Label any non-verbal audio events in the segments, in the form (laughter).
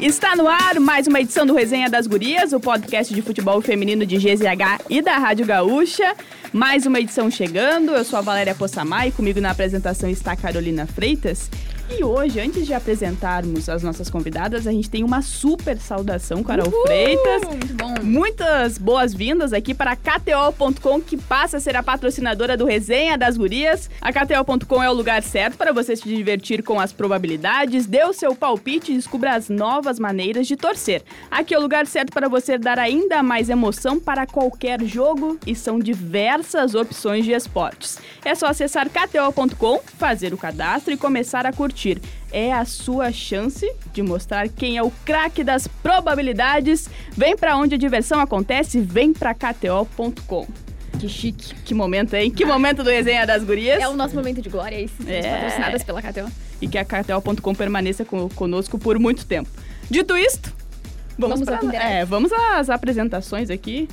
Está no ar mais uma edição do Resenha das Gurias, o podcast de futebol feminino de GZH e da Rádio Gaúcha. Mais uma edição chegando, eu sou a Valéria Possamay e comigo na apresentação está a Carolina Freitas. E hoje, antes de apresentarmos as nossas convidadas, a gente tem uma super saudação, Carol Uhul, Freitas. Muito bom. Muitas boas-vindas aqui para a KTO.com, que passa a ser a patrocinadora do Resenha das Gurias. A KTO.com é o lugar certo para você se divertir com as probabilidades, dê o seu palpite e descubra as novas maneiras de torcer. Aqui é o lugar certo para você dar ainda mais emoção para qualquer jogo e são diversas opções de esportes. É só acessar KTO.com, fazer o cadastro e começar a curtir. É a sua chance de mostrar quem é o craque das probabilidades. Vem pra onde a diversão acontece, vem pra KTO.com. Que chique. Que momento, hein? Que momento do resenha das gurias. É o nosso momento de glória, aí, É. patrocinadas pela KTO. E que a KTO.com permaneça co- conosco por muito tempo. Dito isto, vamos, Vamos pra, é, vamos às apresentações aqui.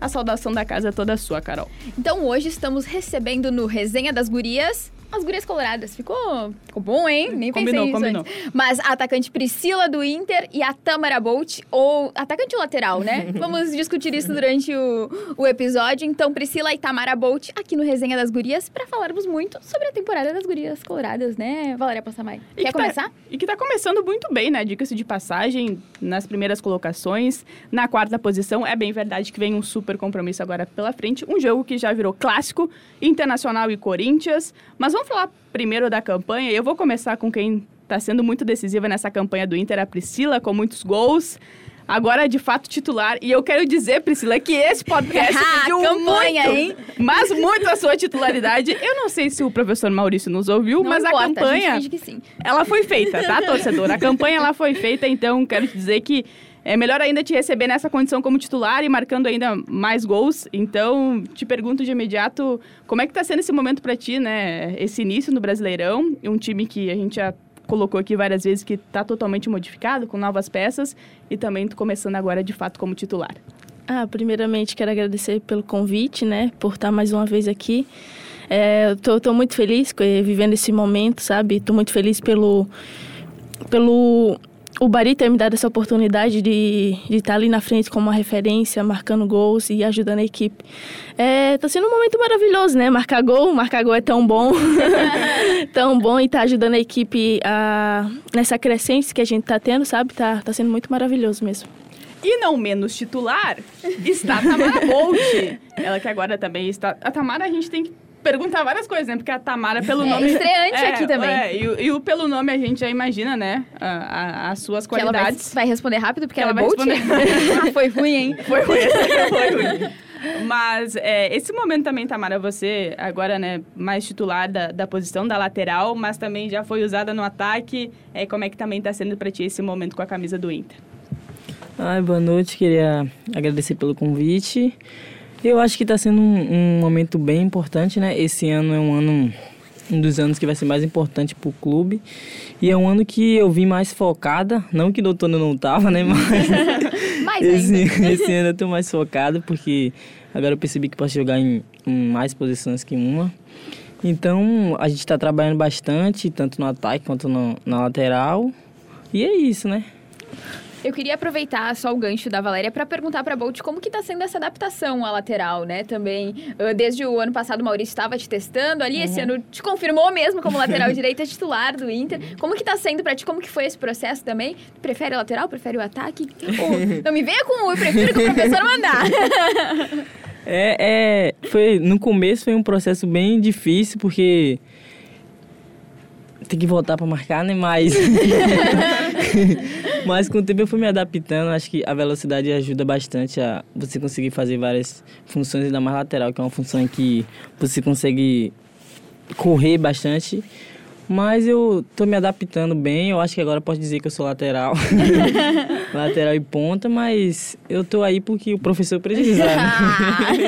A saudação da casa é toda sua, Carol. Então hoje estamos recebendo no Resenha das Gurias as gurias coloradas. Ficou, ficou bom, hein? Nem pensei Combinou, nisso combinou. antes. Mas a atacante Priscila do Inter e a Tamara Bolt, ou atacante lateral, né? (laughs) Vamos discutir isso durante o, o episódio. Então, Priscila e Tamara Bolt aqui no Resenha das Gurias para falarmos muito sobre a temporada das gurias coloradas, né? Valéria Passamay. E Quer que tá- começar? e que tá começando muito bem, né? Diga-se de passagem, nas primeiras colocações, na quarta posição. É bem verdade que vem um super compromisso agora pela frente. Um jogo que já virou clássico, Internacional e Corinthians. Mas vamos falar primeiro da campanha. Eu vou começar com quem tá sendo muito decisiva nessa campanha do Inter, a Priscila, com muitos gols. Agora, de fato, titular. E eu quero dizer, Priscila, que esse podcast (laughs) Ah, pediu campanha, muito, hein? mas muito a sua titularidade. Eu não sei se o professor Maurício nos ouviu, Não mas importa, a campanha... sim. Ela foi feita, tá, torcedor? A campanha ela foi feita, então quero te dizer que é melhor ainda te receber nessa condição como titular e marcando ainda mais gols. Então, te pergunto de imediato, como é que tá sendo esse momento pra ti, né? Esse início no Brasileirão, um time que a gente já colocou aqui várias vezes que tá totalmente modificado, com novas peças, e também começando agora de fato como titular. Ah, primeiramente quero agradecer pelo convite, né, por estar mais uma vez aqui. É, eu tô, tô muito feliz eh, vivendo esse momento, sabe? Tô muito feliz pelo pelo o Bari ter me dado essa oportunidade de de estar ali na frente como uma referência, marcando gols e ajudando a equipe. É, tá sendo um momento maravilhoso, né? Marcar gol, marcar gol é tão bom, (laughs) tão bom e tá ajudando a equipe a nessa crescente que a gente tá tendo, sabe? Tá, tá sendo muito maravilhoso mesmo. E não menos titular está a Tamara Bolt. (laughs) Ela que agora também está. A Tamara a gente tem que perguntar várias coisas, né? Porque a Tamara, pelo É, nome. estreante aqui também. é, e, o- e o pelo nome a gente já imagina, né? a- a- as suas Que ela vai, qualidades. vai responder rápido, porque Ela ela, vai é Bolt. responder. (laughs) Foi ruim, hein? (laughs) Foi ruim, (laughs) foi ruim. Mas é, esse momento também, Tamara, você agora, né, mais titular da, da posição da lateral, mas também já foi usada no ataque. É, como é que também está sendo para ti esse momento com a camisa do Inter? Ai, boa noite, queria agradecer pelo convite. Eu acho que está sendo um, um momento bem importante, né? Esse ano é um ano, um dos anos que vai ser mais importante para o clube. E é um ano que eu vim mais focada, não que do outono não tava, né? (laughs) Mas Mais esse, esse ano eu tô mais focado, porque agora eu percebi que posso jogar em, em mais posições que uma. Então, a gente está trabalhando bastante, tanto no ataque quanto no, na lateral. E é isso, né? Eu queria aproveitar só o gancho da Valéria para perguntar para Bolt como que tá sendo essa adaptação à lateral, né? Também, desde o ano passado o Maurício estava te testando ali, esse ano te confirmou mesmo como lateral (laughs) direita titular do Inter. Como que tá sendo para ti? Como que foi esse processo também? Prefere a lateral? Prefere o ataque? (laughs) Não me venha com o eu prefiro que o professor mandar. (laughs) É, é, foi, no começo foi um processo bem difícil, porque tem que voltar para marcar, né? Mas, mas com o tempo eu fui me adaptando. Acho que a velocidade ajuda bastante a você conseguir fazer várias funções, ainda mais lateral, que é uma função em que você consegue correr bastante. Mas eu tô me adaptando bem. Eu acho que agora posso dizer que eu sou lateral. (laughs) lateral e ponta, mas eu tô aí porque o professor precisa. né?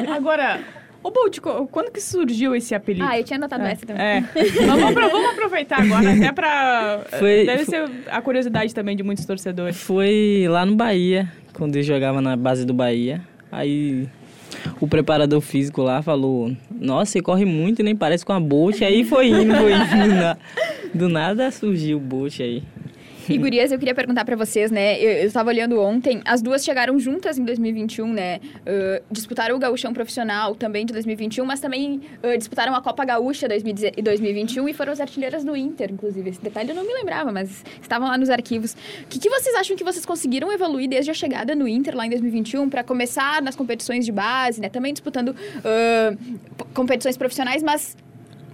(laughs) Agora, ô Bolt, quando que surgiu esse apelido? ah, eu tinha anotado essa também. É. Mas (laughs) vamos, vamos aproveitar agora, até pra. Foi- Deve ser a curiosidade também de muitos torcedores. Foi lá no Bahia, quando eu jogava na base do Bahia. Aí o preparador físico lá falou: Nossa, você corre muito e nem parece com a Bolt. Aí foi indo, foi indo. Do nada surgiu o Bolt aí. E gurias, eu queria perguntar para vocês, né? Eu, estava olhando ontem, as duas chegaram juntas em 2021, né? Uh, disputaram o Gaúchão Profissional também de 2021, mas também uh, disputaram a Copa Gaúcha 2021 e foram as artilheiras no Inter, inclusive. Esse detalhe eu não me lembrava, mas estavam lá nos arquivos. O que, que vocês acham que vocês conseguiram evoluir desde a chegada no Inter lá em 2021 para começar nas competições de base, né? Também disputando uh, competições profissionais, mas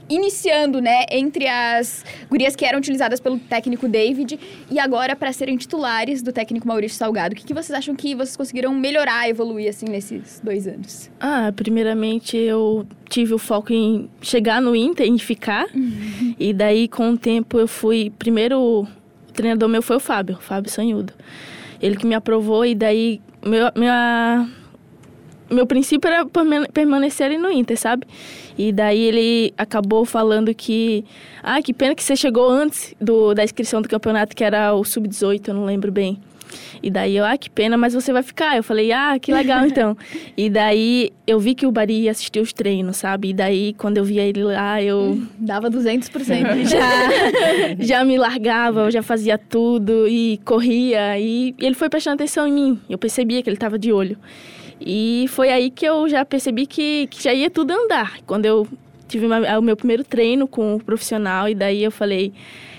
iniciando, né, entre as gurias que eram utilizadas pelo técnico David e agora para serem titulares do técnico Maurício Salgado. O que, que vocês acham que vocês conseguiram melhorar, evoluir, assim, nesses dois anos? Ah, primeiramente eu tive o foco em chegar no Inter, em ficar. Uhum. E daí, com o tempo, eu fui... Primeiro, o treinador meu foi o Fábio, o Fábio Sanhudo. Ele que me aprovou e daí... Meu, minha meu princípio era permanecer ali no Inter, sabe? E daí ele acabou falando que. Ah, que pena que você chegou antes do, da inscrição do campeonato, que era o Sub-18, eu não lembro bem. E daí eu, ah, que pena, mas você vai ficar. Eu falei, ah, que legal (laughs) então. e daí eu vi que o Bari assistiu os treinos, sabe? E daí quando eu via ele lá, eu. (laughs) Dava 200%. (laughs) já, já me largava, eu já fazia tudo e corria. E, e ele foi prestando atenção em mim. Eu percebia que ele estava de olho. E foi aí que eu já percebi que, que já ia tudo andar. Quando eu tive uma, o meu primeiro treino com o profissional, e daí eu falei,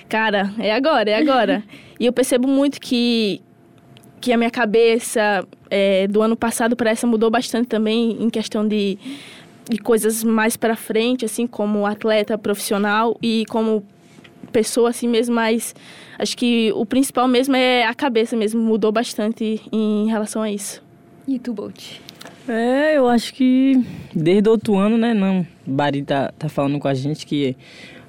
cara, é agora, é agora. (laughs) e eu percebo muito que, que a minha cabeça é, do ano passado para essa mudou bastante também em questão de, de coisas mais para frente, assim, como atleta profissional e como pessoa assim mesmo, mas acho que o principal mesmo é a cabeça mesmo, mudou bastante em relação a isso. E tu, Bolt? É, eu acho que desde outro ano, né? Não, Bari tá, tá falando com a gente que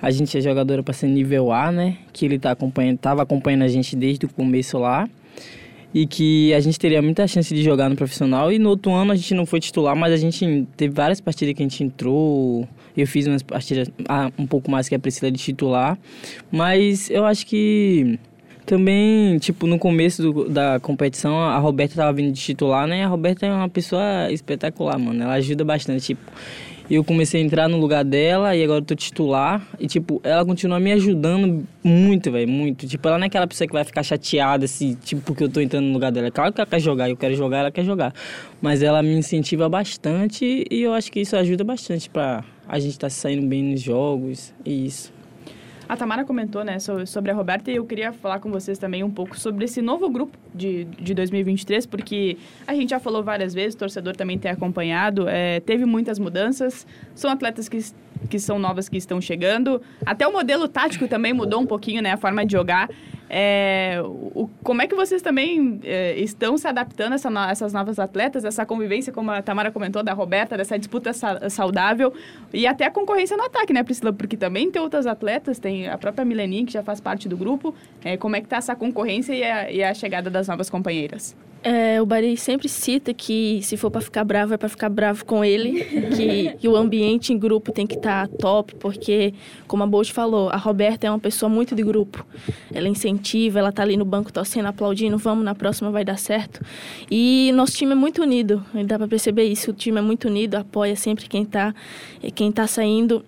a gente é jogadora para ser nível A, né? Que ele tá acompanhando, tava acompanhando a gente desde o começo lá. E que a gente teria muita chance de jogar no profissional. E no outro ano a gente não foi titular, mas a gente teve várias partidas que a gente entrou. Eu fiz umas partidas ah, um pouco mais que a Priscila de titular. Mas eu acho que também, tipo, no começo do, da competição, a Roberta tava vindo de titular, né? A Roberta é uma pessoa espetacular, mano. Ela ajuda bastante, tipo... Eu comecei a entrar no lugar dela e agora eu tô titular. E, tipo, ela continua me ajudando muito, velho, muito. Tipo, ela não é aquela pessoa que vai ficar chateada, assim, tipo, porque eu tô entrando no lugar dela. Claro que ela quer jogar, eu quero jogar, ela quer jogar. Mas ela me incentiva bastante e eu acho que isso ajuda bastante pra a gente estar tá saindo bem nos jogos e isso. A Tamara comentou, né, sobre a Roberta e eu queria falar com vocês também um pouco sobre esse novo grupo de, de 2023, porque a gente já falou várias vezes, o torcedor também tem acompanhado, é, teve muitas mudanças, são atletas que, que são novas que estão chegando, até o modelo tático também mudou um pouquinho, né, a forma de jogar. É, o, como é que vocês também é, estão se adaptando a essa, essas novas atletas, essa convivência, como a Tamara comentou, da Roberta, dessa disputa sa saudável e até a concorrência no ataque, né, Priscila? Porque também tem outras atletas, tem a própria Mileninha, que já faz parte do grupo. É, como é que está essa concorrência e a, e a chegada das novas companheiras? É, o Bari sempre cita que se for para ficar bravo, é para ficar bravo com ele, que, que, o ambiente em grupo tem que estar tá top, porque, como a Bolt falou, a Roberta é uma pessoa muito de grupo. Ela incentiva, ela tá ali no banco torcendo, aplaudindo, vamos, na próxima vai dar certo. E nosso time é muito unido, dá para perceber isso, o time é muito unido, apoia sempre quem tá, quem tá saindo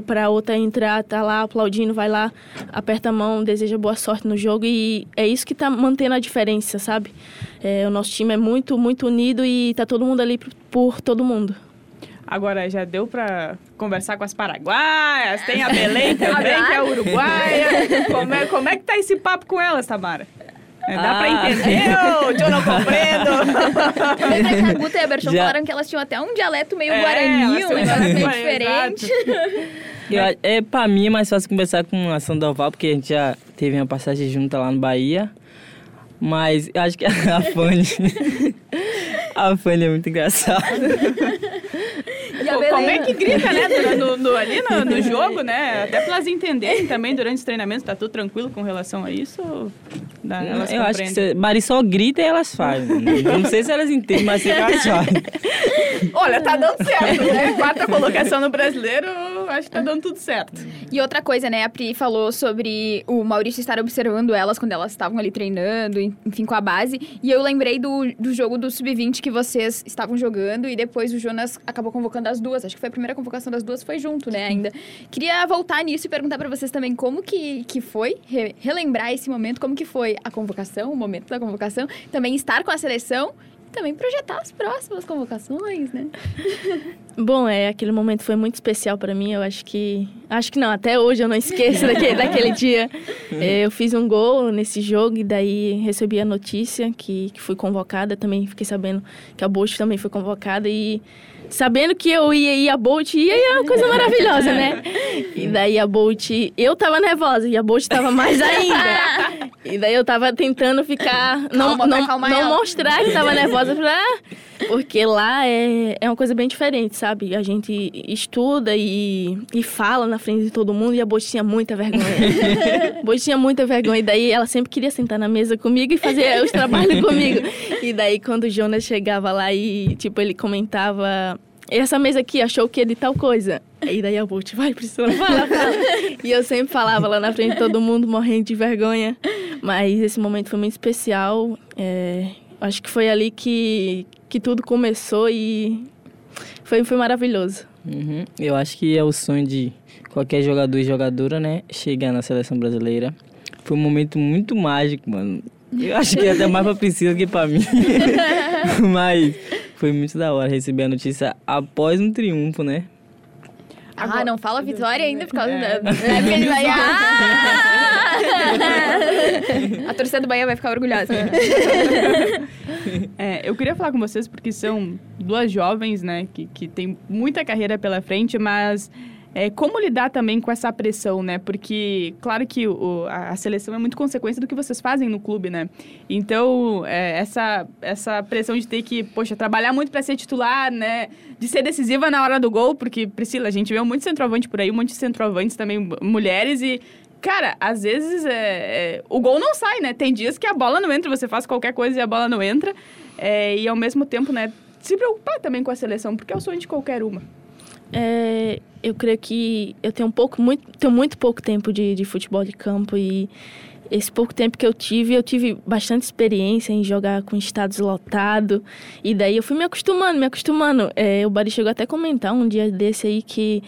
para outra entrar, tá lá aplaudindo, vai lá, aperta a mão, deseja boa sorte no jogo e é isso que tá mantendo a diferença, sabe? É, o nosso time é muito, muito unido e tá todo mundo ali por, por todo mundo. Agora, já deu para conversar com as paraguaias, tem a Belém (laughs) também, que é uruguaia. (laughs) Como é, como é que tá esse papo com elas, Tamara? É, dá ah. pra entender, (laughs) eu não compreendo. (laughs) Lembra que a Guta e a Berchon falaram que elas tinham até um dialeto meio é, guarani, um negócio meio diferente. Eu, é, pra mim é mais fácil conversar com a Sandoval, porque a gente já teve uma passagem junta lá no Bahia. Mas eu acho que (laughs) a Fanny... a Fanny é muito engraçada. Pô, como é que grita, né? No, no, ali no, no, (laughs) jogo, né? Até pra elas entenderem também durante os treinamentos, tá tudo tranquilo com relação a isso? Dá, eu compreendem. acho que se, Marisol grita e elas fazem. Não sei se elas entendem, mas elas (laughs) fazem. Olha, tá dando certo, né? Quarta colocação no brasileiro, acho que tá dando tudo certo. E outra coisa, né? A Pri falou sobre o Maurício estar observando elas quando elas estavam ali treinando, enfim, com a base. E eu lembrei do, do jogo do Sub-20 que vocês estavam jogando e depois o Jonas acabou convocando as duas. Acho que foi a primeira convocação das duas, foi junto, né? Ainda. Queria voltar nisso e perguntar para vocês também como que, que foi, re, relembrar esse momento, como que foi a convocação, o momento da convocação, também estar com a seleção também projetar as próximas convocações, né? (laughs) Bom, é, aquele momento foi muito especial para mim. Eu acho que. Acho que não, até hoje eu não esqueço (laughs) daquele, daquele dia. É, eu fiz um gol nesse jogo e daí recebi a notícia que, que fui convocada. Também fiquei sabendo que a Bosch também foi convocada e sabendo que eu ia ir a Bolt, ia é uma coisa maravilhosa, né? (laughs) E daí a Bolt, eu tava nervosa e a Bolt tava mais ainda. (laughs) E daí eu tava tentando ficar, não, Calma, não, não ela. mostrar que tava nervosa, pra, porque lá é, é uma coisa bem diferente, sabe? A gente estuda e, e fala na frente de todo mundo e a Bolt tinha muita vergonha. a (laughs) Bolt tinha muita vergonha e daí ela sempre queria sentar na mesa comigo e fazer os trabalhos comigo. E daí quando o Jonas chegava lá e, tipo, ele comentava essa mesa aqui achou que é de tal coisa. E daí a Bolt, vai, Priscila, fala, fala. e eu sempre falava lá na frente de todo mundo, morrendo de vergonha. Mas esse momento foi muito especial. É, acho que foi ali que, que tudo começou e foi, foi maravilhoso. Uhum. Eu acho que é o sonho de qualquer jogador e jogadora, né? Chegar na seleção brasileira. Foi um momento muito mágico, mano. Eu acho que é até mais pra Priscila que pra mim. (laughs) Mas foi muito da hora receber a notícia após um triunfo, né? Ah, não fala vitória ainda por causa É. da... É vai... Ah! A torcida do Bahia vai ficar orgulhosa. É, eu queria falar com vocês porque são duas jovens, né, que, que têm muita carreira pela frente, mas é, como lidar também com essa pressão, né? Porque, claro que o, a, seleção é muito consequência do que vocês fazem no clube, né? Então, é, essa, essa pressão de ter que, poxa, trabalhar muito para ser titular, né? De ser decisiva na hora do gol, porque, Priscila, a gente vê um monte de centroavante por aí, um monte de centroavantes também, mulheres, e Cara, às vezes é, é, o gol não sai, né? Tem dias que a bola não entra, você faz qualquer coisa e a bola não entra. É, e ao mesmo tempo, né, se preocupar também com a seleção, porque é o sonho de qualquer uma. É, eu creio que eu tenho um pouco, muito, tenho muito pouco tempo de, de futebol de campo e esse pouco tempo que eu tive, eu tive bastante experiência em jogar com estados lotados e daí eu fui me acostumando, me acostumando. É, o Bari chegou até a comentar um dia desse aí que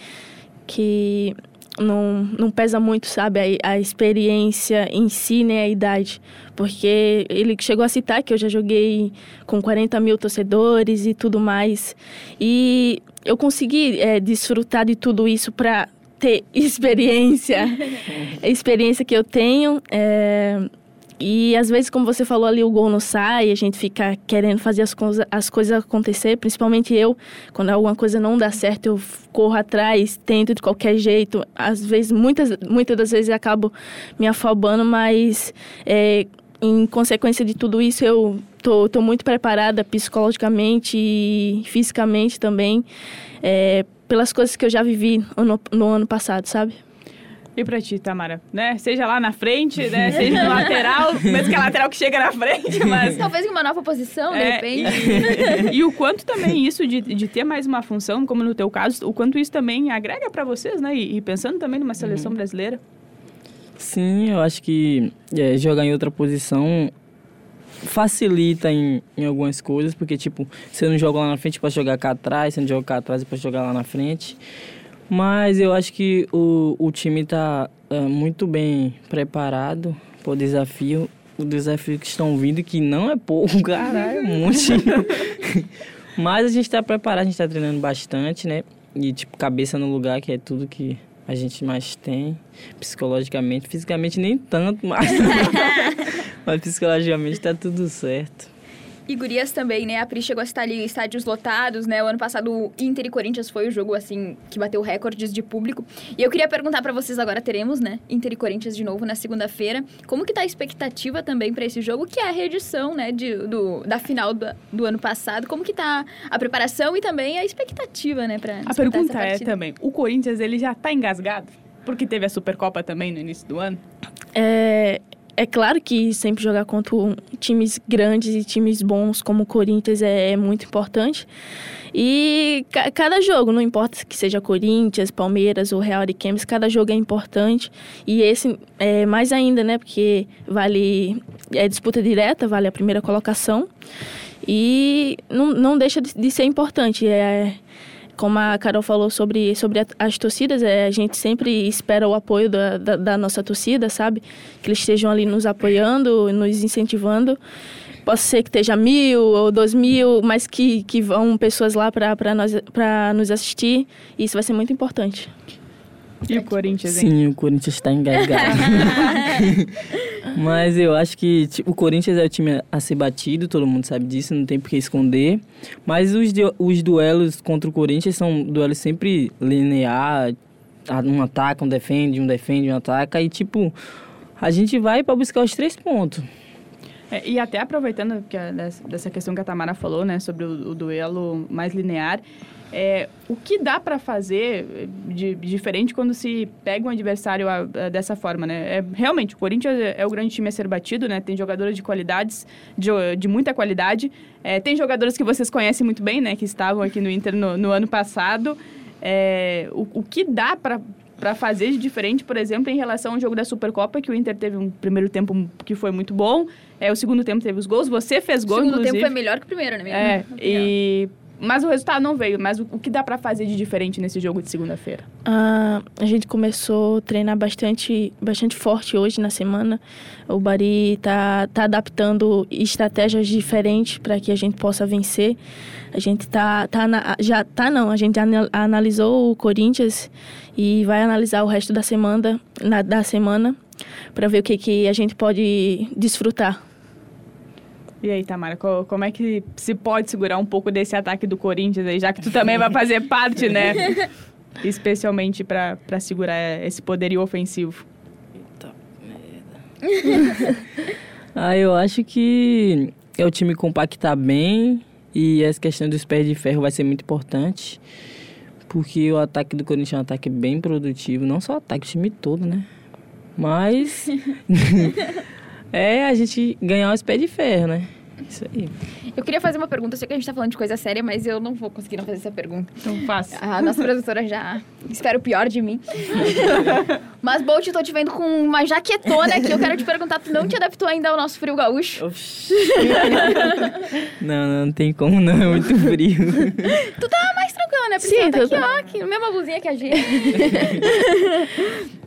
que não, não pesa muito, sabe, a, a experiência em si, nem a idade. Porque ele chegou a citar que eu já joguei com 40 mil torcedores e tudo mais. E eu consegui é, desfrutar de tudo isso para ter (laughs) experiência, a (laughs) experiência que eu tenho. é, e às vezes, como você falou ali, o gol não sai, a gente fica querendo fazer as, coisa, as coisas acontecer, principalmente eu, quando alguma coisa não dá certo, eu corro atrás, tento de qualquer jeito. Às vezes, muitas, muitas das vezes acabo me afobando, mas é, em consequência de tudo isso, eu tô, tô muito preparada psicologicamente e fisicamente também, é, pelas coisas que eu já vivi no, no ano passado, sabe? E pra ti, Tamara, né? Seja lá na frente, né? Seja no lateral, mesmo que é lateral que chega na frente, mas... (laughs) Talvez em uma nova posição, de É, repente. E, e o quanto também isso de, de ter mais uma função, como no teu caso, o quanto isso também agrega pra vocês, né? E, e pensando também numa seleção brasileira. Sim, eu acho que é, jogar em outra posição facilita em, em algumas coisas, porque, tipo, você não joga lá na frente para jogar cá atrás, você não joga cá atrás para jogar lá na frente. Mas eu acho que o, o time está muito bem preparado para o desafio. O desafio que estão vindo, que não é pouco, (laughs) caralho, é um monte. (laughs) Mas a gente está preparado, a gente está treinando bastante, né? E, tipo, cabeça no lugar, que é tudo que a gente mais tem, psicologicamente. Fisicamente nem tanto, mas, (laughs) mas psicologicamente tá tudo certo. E gurias também, né? A Pri chegou a estar ali em estádios lotados, né? O ano passado, o Inter e Corinthians foi o jogo, assim, que bateu recordes de público. E eu queria perguntar pra vocês agora, teremos, né? Inter e Corinthians de novo na segunda-feira. Como que tá a expectativa também pra esse jogo, que é a reedição, né? De, do, da final do, do ano passado. Como que tá a preparação e também a expectativa, né? Pra A pergunta essa é também, o Corinthians, ele já tá engasgado? Porque teve a Supercopa também no início do ano? É, é claro que sempre jogar contra times grandes e times bons como o Corinthians é, é muito importante. E ca cada jogo, não importa que seja Corinthians, Palmeiras ou Real de Campos, cada jogo é importante. E esse é mais ainda, né? Porque vale é disputa direta, vale a primeira colocação. E não, não deixa de, de ser importante. É, como a Carol falou sobre, sobre as torcidas, é, a gente sempre espera o apoio da, da, da, nossa torcida, sabe? Que eles estejam ali nos apoiando, nos incentivando. Pode ser que esteja mil ou dois mil, mas que, que vão pessoas lá para nos assistir. E isso vai ser muito importante. E o Corinthians, hein? Sim, o Corinthians está engasgado. (laughs) Mas eu acho que tipo, o Corinthians é o time a ser batido, todo mundo sabe disso, não tem por que esconder. Mas os, os duelos contra o Corinthians são duelos sempre linear, um ataca, um defende, um defende, um ataca. E tipo, a gente vai para buscar os três pontos. É, e até aproveitando que a, dessa questão que a Tamara falou, né, sobre o, o duelo mais linear, é, o que dá para fazer de, de, diferente quando se pega um adversário a, a, dessa forma, né? É, realmente, o Corinthians é, é, o grande time a ser batido, né? Tem jogadores de qualidades, de, de muita qualidade. É, tem jogadores que vocês conhecem muito bem, né? Que estavam aqui no Inter no, no ano passado. É, o, o que dá para para fazer de diferente, por exemplo, em relação ao jogo da Supercopa, que o Inter teve um primeiro tempo que foi muito bom, é, o segundo tempo teve os gols, você fez gol, O segundo inclusive. tempo foi melhor que o primeiro, né? É, e mas o resultado não veio. Mas o, o que dá para fazer de diferente nesse jogo de segunda-feira? Ah, a gente começou a treinar bastante, bastante forte hoje na semana. O Bari tá, tá adaptando estratégias diferentes para que a gente possa vencer. A gente tá, tá na, já tá não, a gente analisou o Corinthians e vai analisar o resto da semana, na, da semana para ver o que, que a gente pode desfrutar. E aí, Tamara, como é que se pode segurar um pouco desse ataque do Corinthians aí, já que tu também vai fazer (laughs) parte, né? Especialmente para segurar esse poderio ofensivo. Eita merda. ah, eu acho que é o time compactar bem e essa questão dos pés de ferro vai ser muito importante. Porque o ataque do Corinthians é um ataque bem produtivo, não só o ataque, o time todo, né? Mas (laughs) (laughs) é a gente ganhar os pés de ferro, né? Isso aí. Eu queria fazer uma pergunta, eu sei que a gente tá falando de coisa séria, mas eu não vou conseguir não fazer essa pergunta. Então faça. A nossa produtora já espera o pior de mim. (laughs) mas, Bolt, eu tô te vendo com uma jaquetona aqui. Eu quero te perguntar, tu não te adaptou ainda ao nosso frio gaúcho? (laughs) não, não, não tem como não, é muito frio. tu tá mais tranquila, né? Sim, tá aqui, ó, aqui, mesma blusinha que a gente. (laughs)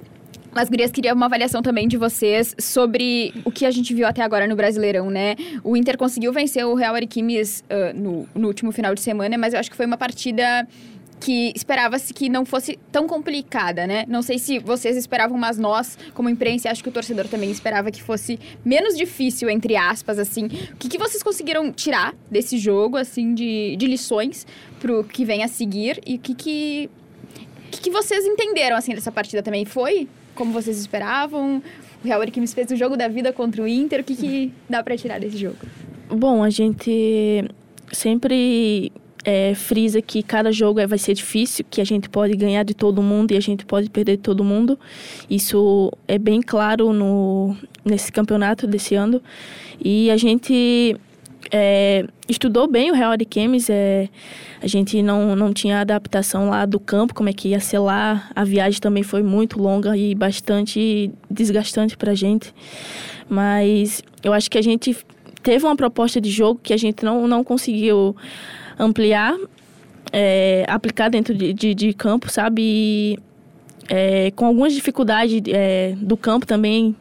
Mas, Gurias, queria uma avaliação também de vocês sobre o que a gente viu até agora no Brasileirão, né? O Inter conseguiu vencer o Real Ariquimes uh, no, no último final de semana, mas eu acho que foi uma partida que esperava-se que não fosse tão complicada, né? Não sei se vocês esperavam, mas nós, como imprensa, acho que o torcedor também esperava que fosse menos difícil, entre aspas, assim. O que, que vocês conseguiram tirar desse jogo, assim, de, de lições pro que vem a seguir? E o que que, que, que vocês entenderam, assim, dessa partida também? Foi como vocês esperavam? O Real Ariquimes fez o jogo da vida contra o Inter. O que, que dá para tirar desse jogo? Bom, a gente sempre é, frisa que cada jogo é, vai ser difícil, que a gente pode ganhar de todo mundo e a gente pode perder de todo mundo. Isso é bem claro no, nesse campeonato desse ano. E a gente é, estudou bem o Real de Chemes, é, a gente não, não tinha adaptação lá do campo, como é que ia ser lá. A viagem também foi muito longa e bastante desgastante para a gente. Mas eu acho que a gente teve uma proposta de jogo que a gente não, não conseguiu ampliar, é, aplicar dentro de, de, de, campo, sabe? E, é, com algumas dificuldades é, do campo também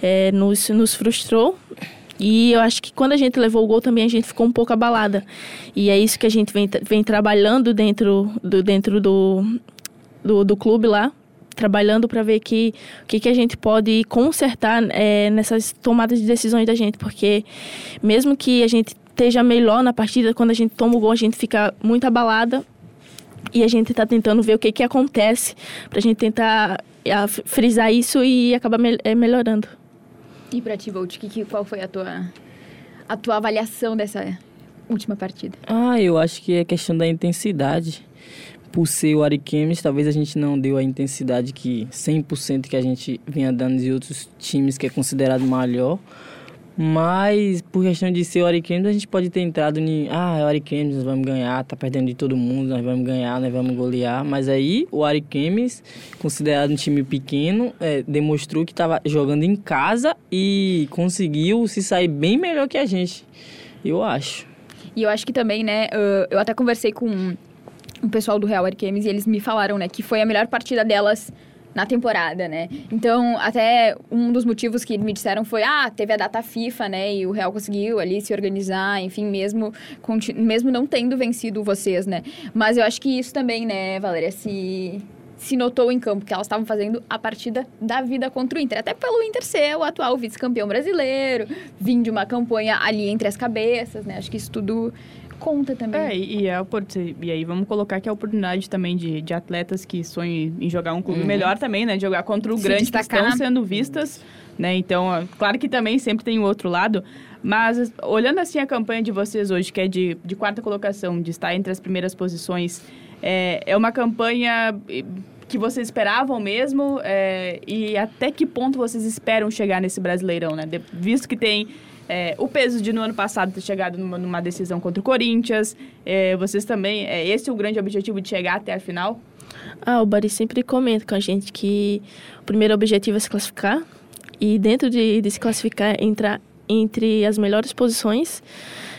é, nos, nos frustrou e eu acho que quando a gente levou o gol também a gente ficou um pouco abalada. E é isso que a gente vem, vem trabalhando dentro do, dentro do, do, do clube lá, trabalhando para ver que o que, que a gente pode consertar é, nessas tomadas de decisões da gente, porque mesmo que a gente esteja melhor na partida, quando a gente toma o gol, a gente fica muito abalada e a gente está tentando ver o que, que acontece para a gente tentar frisar isso e acabar é, melhorando. E para ti, Bolt, que, que, qual foi a tua, a tua avaliação dessa última partida? Ah, eu acho que é questão da intensidade. por ser o Ariquemes, talvez a gente não deu a intensidade que 100% que a gente vinha dando de outros times que é considerado maior. Mas por questão de ser o Ariquemes, a gente pode ter entrado em, ah, é o Ariquemes, nós vamos ganhar, tá perdendo de todo mundo, nós vamos ganhar, nós vamos golear. Mas aí o Ariquemes, considerado um time pequeno, é, demonstrou que estava jogando em casa e conseguiu se sair bem melhor que a gente, eu acho. E eu acho que também, né, eu até conversei com o pessoal do Real Arquemes e eles me falaram, né, que foi a melhor partida delas na temporada, né? Então, até um dos motivos que me disseram foi, ah, teve a data FIFA, né? E o Real conseguiu ali se organizar, enfim, mesmo, mesmo não tendo vencido vocês, né? Mas eu acho que isso também, né, Valéria, se se notou em campo que elas estavam fazendo a partida da vida contra o Inter. Até pelo Inter ser o atual vice-campeão brasileiro, vir de uma campanha ali entre as cabeças, né? Acho que isso tudo conta também. É, e, é, e aí vamos colocar que é a oportunidade também de, de atletas que sonham em jogar um clube uhum. melhor também, né? De jogar contra o Se grande destacar. que estão sendo vistas, né? Então, claro que também sempre tem o outro lado, mas olhando assim a campanha de vocês hoje, que é de, de quarta colocação, de estar entre as primeiras posições, é, é uma campanha que vocês esperavam mesmo? É, e até que ponto vocês esperam chegar nesse Brasileirão, né? De, visto que tem é, o peso de no ano passado ter chegado numa, numa decisão contra o Corinthians. É, vocês também, é esse o grande objetivo de chegar até a final? Ah, o Bari sempre comenta com a gente que o primeiro objetivo é se classificar e dentro de, de se classificar entrar entre as melhores posições,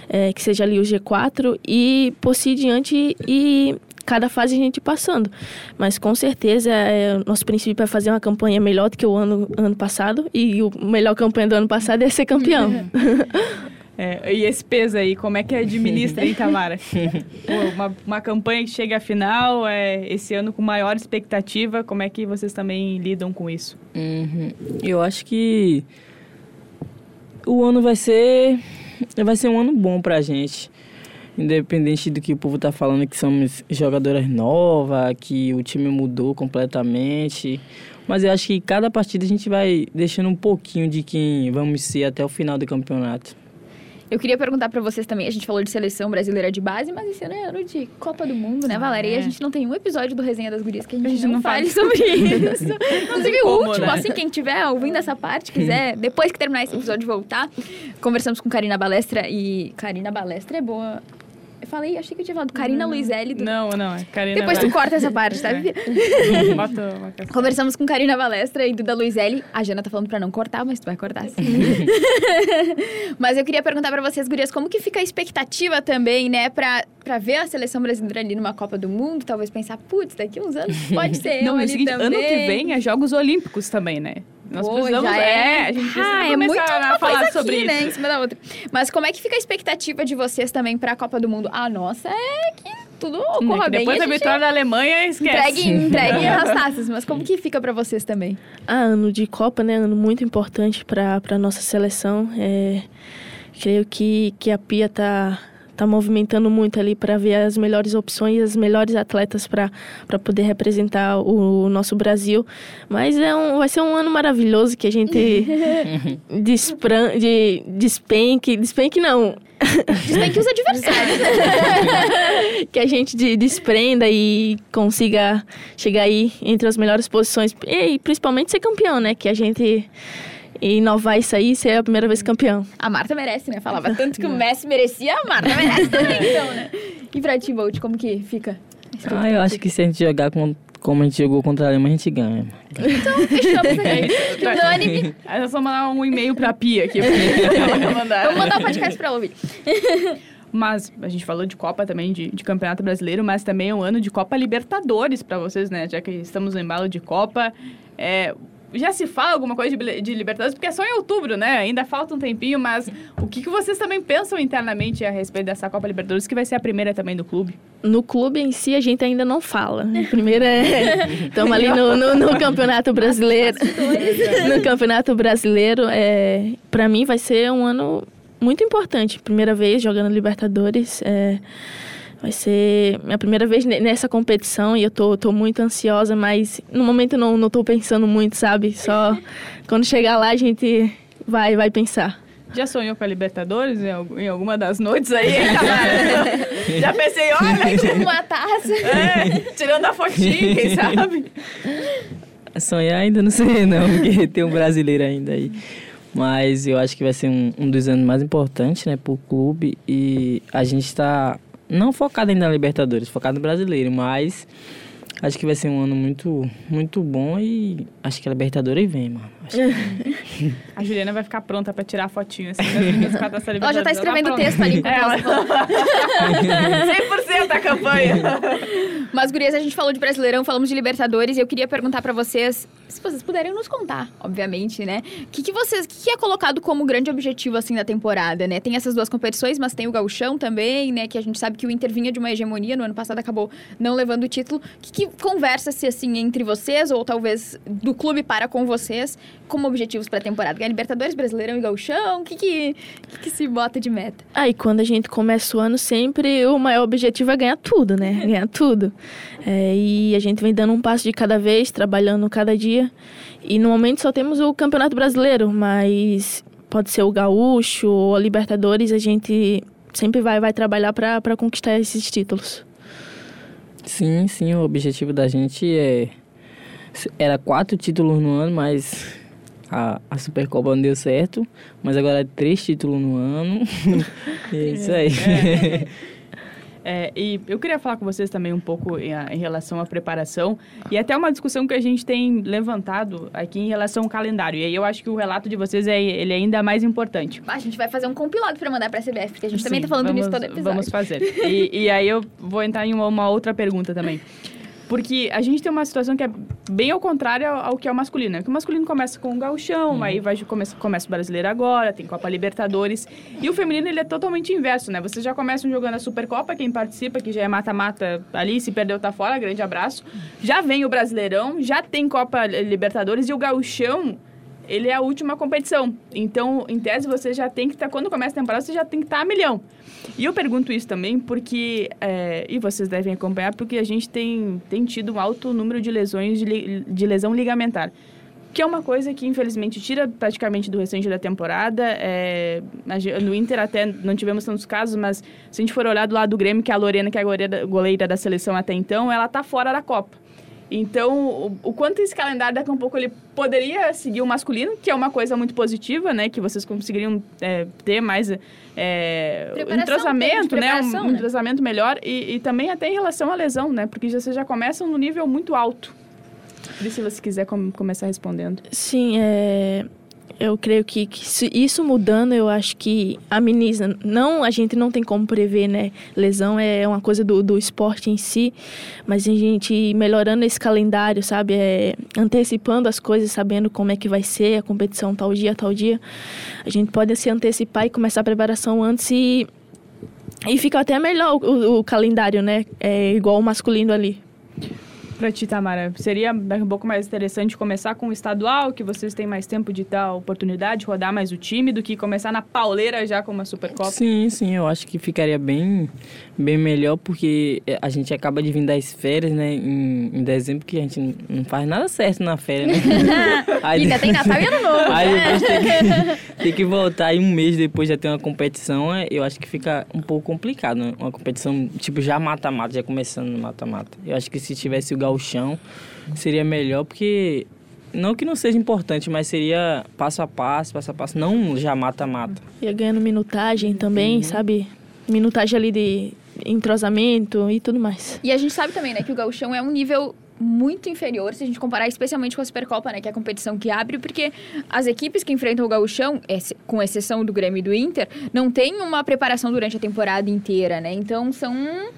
é, que seja ali o G4 e por si diante e cada fase a gente passando. Mas com certeza, é, nosso princípio é fazer uma campanha melhor do que o ano, ano passado. E o melhor campanha do ano passado é ser campeão. (laughs) É, e esse peso aí, como é que administra, hein, Tamara? (laughs) Pô, uma, uma campanha que chega à final, é, esse ano com maior expectativa, como é que vocês também lidam com isso? Uhum. Eu acho que o ano vai ser vai ser um ano bom pra gente independente do que o povo tá falando que somos jogadoras novas, que o time mudou completamente. Mas eu acho que cada partida a gente vai deixando um pouquinho de quem vamos ser até o final do campeonato. Eu queria perguntar para vocês também, a gente falou de seleção brasileira de base, mas esse ano é ano de Copa do Mundo, né, Valéria? É. E a gente não tem um episódio do Resenha das Gurias que a gente, a gente não, não fale sobre (laughs) isso. Inclusive, o último, né? assim, quem tiver ouvindo essa parte, quiser, depois que terminar esse episódio, voltar. Conversamos com Karina Balestra e... Karina Balestra é boa eu falei, achei que eu tinha falado Karina não. Luizelli. Do... Não, não, é Karina Depois tu corta essa parte, tá? É. (laughs) Conversamos com Karina Balestra e Duda Luizelli. A Jana tá falando pra não cortar, mas tu vai cortar sim. (laughs) mas eu queria perguntar pra vocês, gurias, como que fica a expectativa também, né? Pra, pra ver a seleção brasileira ali numa Copa do Mundo, talvez pensar, putz, daqui uns anos pode (laughs) ser não, eu ali seguinte, também. Ano que vem é Jogos Olímpicos também, né? Nós Pô, precisamos, é. é. a gente precisa ah, é muito a falar aqui, sobre né, isso. Em cima da outra. Mas como é que fica a expectativa de vocês também para a Copa do Mundo? A nossa é que tudo ocorra é bem. Depois da vitória da Alemanha, esquece. Entregue, entregue (laughs) as taças. Mas como que fica para vocês também? Ah, ano de Copa, né? Ano muito importante para a nossa seleção. É, creio que, que a Pia tá está movimentando muito ali para ver as melhores opções, as melhores atletas para poder representar o, o, nosso Brasil. Mas é um, vai ser um ano maravilhoso que a gente (laughs) despran, de, despenque, despenque não. (laughs) Despenque os adversários. (laughs) que a gente desprenda e consiga chegar aí entre as melhores posições e principalmente ser campeão, né? Que a gente e inovar isso aí e ser a primeira vez campeão. A Marta merece, né? Falava tanto que o Messi merecia, a Marta merece também, então, né? (laughs) E pra ti, Bolt, como que fica? Ah, eu acho que se a gente jogar com, como a gente jogou contra a Alemanha, a gente ganha. Então, fechamos. Aí (laughs) nós vamos mandar um e-mail pra Pia aqui. (laughs) Vamos mandar o um podcast pra ouvir. Mas a gente falou de Copa também, de, de, Campeonato Brasileiro, mas também é um ano de Copa Libertadores para vocês, né? Já que estamos no embalo de Copa. É, já se fala alguma coisa de, de, Libertadores, porque é só em outubro, né? Ainda falta um tempinho, mas o que, que vocês também pensam internamente a respeito dessa Copa Libertadores, que vai ser a primeira também do clube? No clube em si, a gente ainda não fala. Primeiro é. (laughs) Estamos ali no, no, no, Campeonato Brasileiro. no Campeonato Brasileiro, é, para mim, vai ser um ano muito importante. Primeira vez jogando Libertadores. É, Vai ser minha primeira vez nessa competição e eu tô, tô muito ansiosa, mas no momento não, não tô pensando muito, sabe? Só (laughs) quando chegar lá a gente vai, vai pensar. Já sonhou com a Libertadores em, algum- em alguma das noites aí, hein? (laughs) Já pensei, olha, (laughs) Uma taça. é, tirando a fotinha, quem sabe? Sonhar ainda não sei não, porque tem um brasileiro ainda aí. Mas eu acho que vai ser um, um dos anos mais importantes, né, pro clube. E a gente está não focado ainda na Libertadores, focado no brasileiro, mas acho que vai ser um ano muito, muito bom e acho que a Libertadores vem, mano. Acho que- (laughs) A Juliana vai ficar pronta pra tirar a fotinha assim, das meninas a Ela já tá escrevendo pronta. texto ali. enquanto É, ela ela- fala. 100% da campanha. (laughs) Mas, gurias, a gente falou de Brasileirão, falamos de Libertadores e eu queria perguntar pra vocês, se vocês puderem nos contar, obviamente, né? O que, que vocês, que, que é colocado como grande objetivo, assim, da temporada, né? Tem essas duas competições, mas tem o Gauchão também, né? Que a gente sabe que o Inter vinha de uma hegemonia, no ano passado acabou não levando o título. O que, que conversa-se, assim, entre vocês, ou talvez do clube para com vocês, como objetivos pra temporada? Ganhar Libertadores, Brasileirão e Gauchão? O que que, que que se bota de meta? Aí, quando a gente começa o ano, sempre o maior objetivo é ganhar tudo, né? (laughs) Ganhar tudo. É, e a gente vem dando um passo de cada vez, trabalhando cada dia. E no momento só temos o Campeonato Brasileiro, mas pode ser o Gaúcho ou a Libertadores, a gente sempre vai, vai trabalhar para conquistar esses títulos. Sim, sim, o objetivo da gente é. Era quatro títulos no ano, mas a, a Supercopa não deu certo. Mas agora é três títulos no ano. (laughs) é isso aí. (laughs) É, e eu queria falar com vocês também um pouco em, a- em relação à preparação e até uma discussão que a gente tem levantado aqui em relação ao calendário. E aí eu acho que o relato de vocês é ele é ainda mais importante. Ah, a gente vai fazer um compilado pra mandar pra CBF, porque a gente também Sim, tá falando vamos, nisso todo episódio. Vamos fazer. E, e aí eu vou entrar em uma, uma outra pergunta também. Porque a gente tem uma situação que é bem ao contrário ao, ao que é o masculino. né? Que o masculino começa com o gauchão, aí vai, começa, começa o brasileiro agora, tem Copa Libertadores. E o feminino, ele é totalmente inverso, né? Vocês já começam jogando a Supercopa, quem participa, que já é mata-mata ali, se perdeu tá fora, grande abraço. Já vem o Brasileirão, já tem Copa Libertadores e o gauchão... Ele é a última competição. Então, em tese, você já tem que estar. quando começa a temporada, você já tem que estar a milhão. E eu pergunto isso também porque. é, e vocês devem acompanhar, porque a gente tem, tem tido um alto número de lesões de, de lesão ligamentar. Que é uma coisa que, infelizmente, tira praticamente do restante da temporada. É, no Inter até não tivemos tantos casos, mas se a gente for olhar do lado do Grêmio, que é a Lorena, que é a goleira, goleira da seleção até então, ela tá fora da Copa. Então, o, o quanto esse calendário daqui a um pouco ele poderia seguir o masculino, que é uma coisa muito positiva, né? Que vocês conseguiriam é, ter mais é, entrosamento, né? Um, um né? entrosamento melhor e, e também até em relação à lesão, né? Porque já, vocês já começam no nível muito alto. Priscila, se quiser com- começar respondendo. Sim, é, eu creio que, que isso mudando, eu acho que ameniza. Não, a gente não tem como prever, né? Lesão é uma coisa do, do esporte em si, mas a gente melhorando esse calendário, sabe? É, antecipando as coisas, sabendo como é que vai ser a competição tal dia, tal dia. A gente pode se antecipar e começar a preparação antes e, e fica até melhor o, o calendário, né? É igual o masculino ali. Pra ti, Tamara, seria um pouco mais interessante começar com o estadual, que vocês têm mais tempo de dar oportunidade, rodar mais o time, do que começar na pauleira já com uma Supercopa? Sim, sim, eu acho que ficaria bem, bem melhor, porque eh, a gente acaba de vir das férias, né, em, em dezembro, que a gente não- faz nada certo na férias, né? (laughs) Aí, Ainda tem Natal e Ano Novo. (laughs) aí né? depois tem que, tem que voltar aí um mês depois já ter uma competição, é, eu acho que fica um pouco complicado, né? Uma competição, tipo, já mata-mata, já começando no mata-mata. Eu acho que se tivesse o gauchão, seria melhor, porque... Não que não seja importante, mas seria passo a passo, passo a passo, não já mata-mata. Ia ganhando minutagem também, sabe? Minutagem ali de entrosamento e tudo mais. E a gente sabe também, né, que o gauchão é um nível muito inferior se a gente comparar especialmente com a Supercopa, né, que é a competição que abre, porque as equipes que enfrentam o gauchão, com exceção do Grêmio e do Inter, não tem uma preparação durante a temporada inteira, né? Então são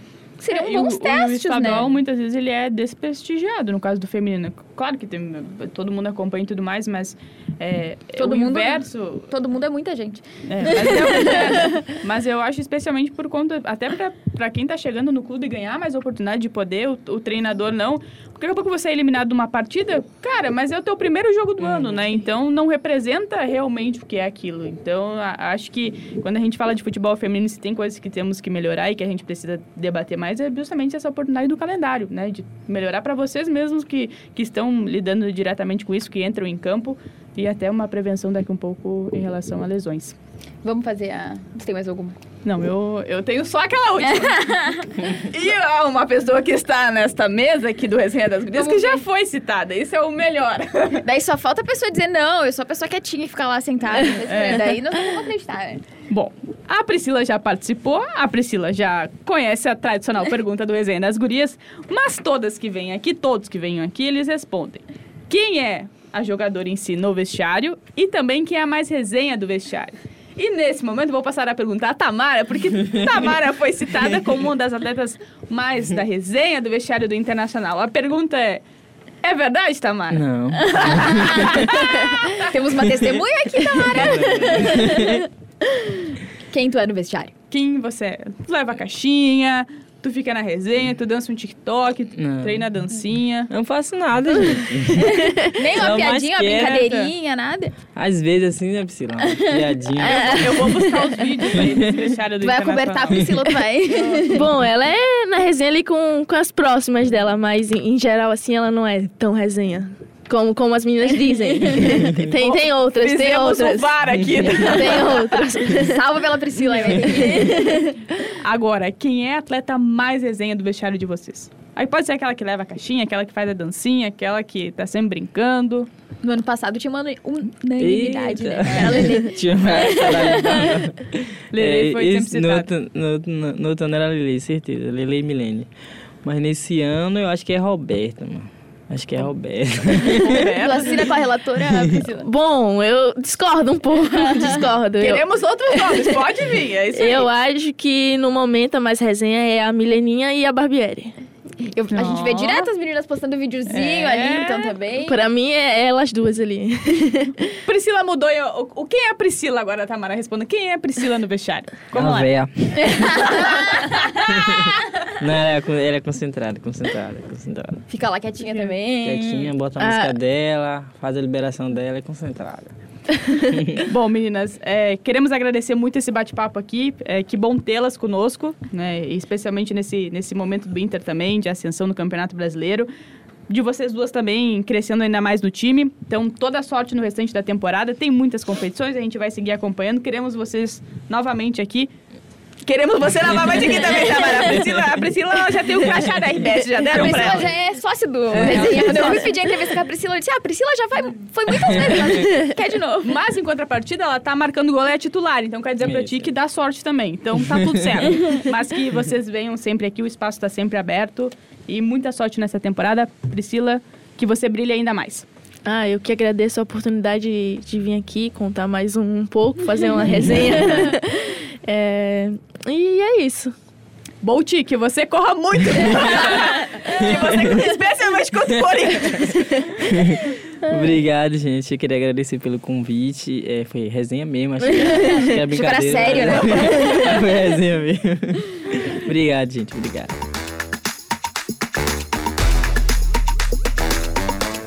seriam É, e o- bons o, testes, o estadual, né? muitas vezes, ele é desprestigiado, no caso do feminino. Claro que tem, todo mundo acompanha e tudo mais, mas é, Todo o mundo- inverso... Todo mundo é muita gente. É, mas, é o inverso. Mas eu acho especialmente por conta, até pra quem tá chegando no clube ganhar mais oportunidade de poder, o, o treinador não. Porque daqui a pouco você é eliminado de uma partida, cara, mas é o teu primeiro jogo do ano, né? Então não representa realmente o que é aquilo. Então a- acho que quando a gente fala de futebol feminino, se tem coisas que temos que melhorar e que a gente precisa debater mais, é justamente essa oportunidade do calendário, né? De melhorar para vocês mesmos que, que estão lidando diretamente com isso, que entram em campo, e até uma prevenção daqui um pouco em relação a lesões. Vamos fazer a. Você tem mais alguma? Não, eu, eu tenho só aquela última. (laughs) e há uma pessoa que está nesta mesa aqui do Resenha das Gurias que já foi citada. Isso é o melhor. (laughs) Daí só falta a pessoa dizer, não, eu sou a pessoa quietinha e ficar lá sentada. É. Daí nós não vamos acreditar, né? Bom, a Priscila já participou, a Priscila já conhece a tradicional pergunta do Resenha das Gurias, mas todas que vêm aqui, todos que vêm aqui, eles respondem. Quem é a jogadora em si no vestiário e também quem é a mais resenha do vestiário? E nesse momento vou passar a perguntar a Tamara, porque (laughs) Tamara foi citada como uma das atletas mais da resenha do vestiário do Internacional. A pergunta é: é verdade, Tamara? Não. (laughs) Temos uma testemunha aqui, Tamara. Quem tu é no vestiário? Quem você é? Tu leva a caixinha, tu fica na resenha, tu dança um TikTok, tu Não. treina a dancinha. Eu não faço nada, gente. (laughs) Nem uma mais piadinha, uma brincadeirinha, nada. Às vezes assim, né, Priscila? Uma piadinha. (laughs) Eu vou buscar os vídeos aí (laughs) desse vestiário do Tu vai acobertar a Priscila, tu vai. Bom, ela é na resenha ali com, com as próximas dela, mas em, em geral, assim, ela não é tão resenha. Como, como as meninas dizem. (laughs) tem, tem outras, tem Fizemos um outras. VAR aqui. (laughs) Tem outras. Salva pela Priscila, né? (laughs) Agora, quem é a atleta mais resenha do vestiário de vocês? Aí pode ser aquela que leva a caixinha, aquela que faz a dancinha, aquela que tá sempre brincando. No ano passado tinha uma unanimidade, né? Eita. Era a Lelê. Tinha uma Lele foi É, sempre citada. no, no, no outro ano era Lele, certeza. Lele e Milene. Mas nesse ano eu acho que é Roberta, mano. Acho que é Roberta. (laughs) Tu assina com a relatora, Priscila. (laughs) Bom, eu discordo um pouco, (laughs) discordo. Eu, Queremos outros nomes, pode vir, é isso aí. eu acho que no momento a mais resenha é a Mileninha e a Barbieri. Eu- a gente vê direto as meninas postando videozinho É. ali, então também. Pra mim é elas duas ali. (laughs) Priscila mudou. eu- o, o- quem é a Priscila agora, Tamara? Responda. Quem é a Priscila no vestiário? Como a lá? véia. (laughs) Não, ela é, ela é concentrada, concentrada, concentrada. Fica lá quietinha também. Quietinha, bota a Ah. música dela, faz a liberação dela e concentrada. (laughs) Bom, meninas, é, queremos agradecer muito esse bate-papo aqui. É, que bom tê-las conosco, né? Especialmente nesse, nesse momento do Inter também, de ascensão no Campeonato Brasileiro. De vocês duas também crescendo ainda mais no time. Então, toda a sorte no restante da temporada. Tem muitas competições, a gente vai seguir acompanhando. Queremos vocês novamente aqui. Queremos você novamente aqui também, Tamara. A Priscila, a Priscila já tem o crachá da RBS, já A deram pra Priscila ela. já é sócio do resenha. Quando eu fui pedir a entrevista com a Priscila, eu disse: Ah, a Priscila já vai, foi muitas vezes. ela (laughs) Quer de novo. Mas em contrapartida, ela tá marcando gol e é titular. Então quer dizer pra ti que dá sorte também. Então tá tudo certo. Mas que vocês venham sempre aqui, o espaço tá sempre aberto. E muita sorte nessa temporada. Priscila, que você brilhe ainda mais. Ah, eu que agradeço a oportunidade de, de vir aqui, contar mais um, um pouco, fazer uma resenha. (laughs) É, e é isso. Bolt, que você corra muito. que (laughs) você, especialmente contra o Corinthians. Obrigado, gente. Eu queria agradecer pelo convite. É, foi resenha mesmo, acho que, acho que era Achei que era brincadeira. sério, né? (laughs) foi resenha mesmo. Obrigado, gente. Obrigado.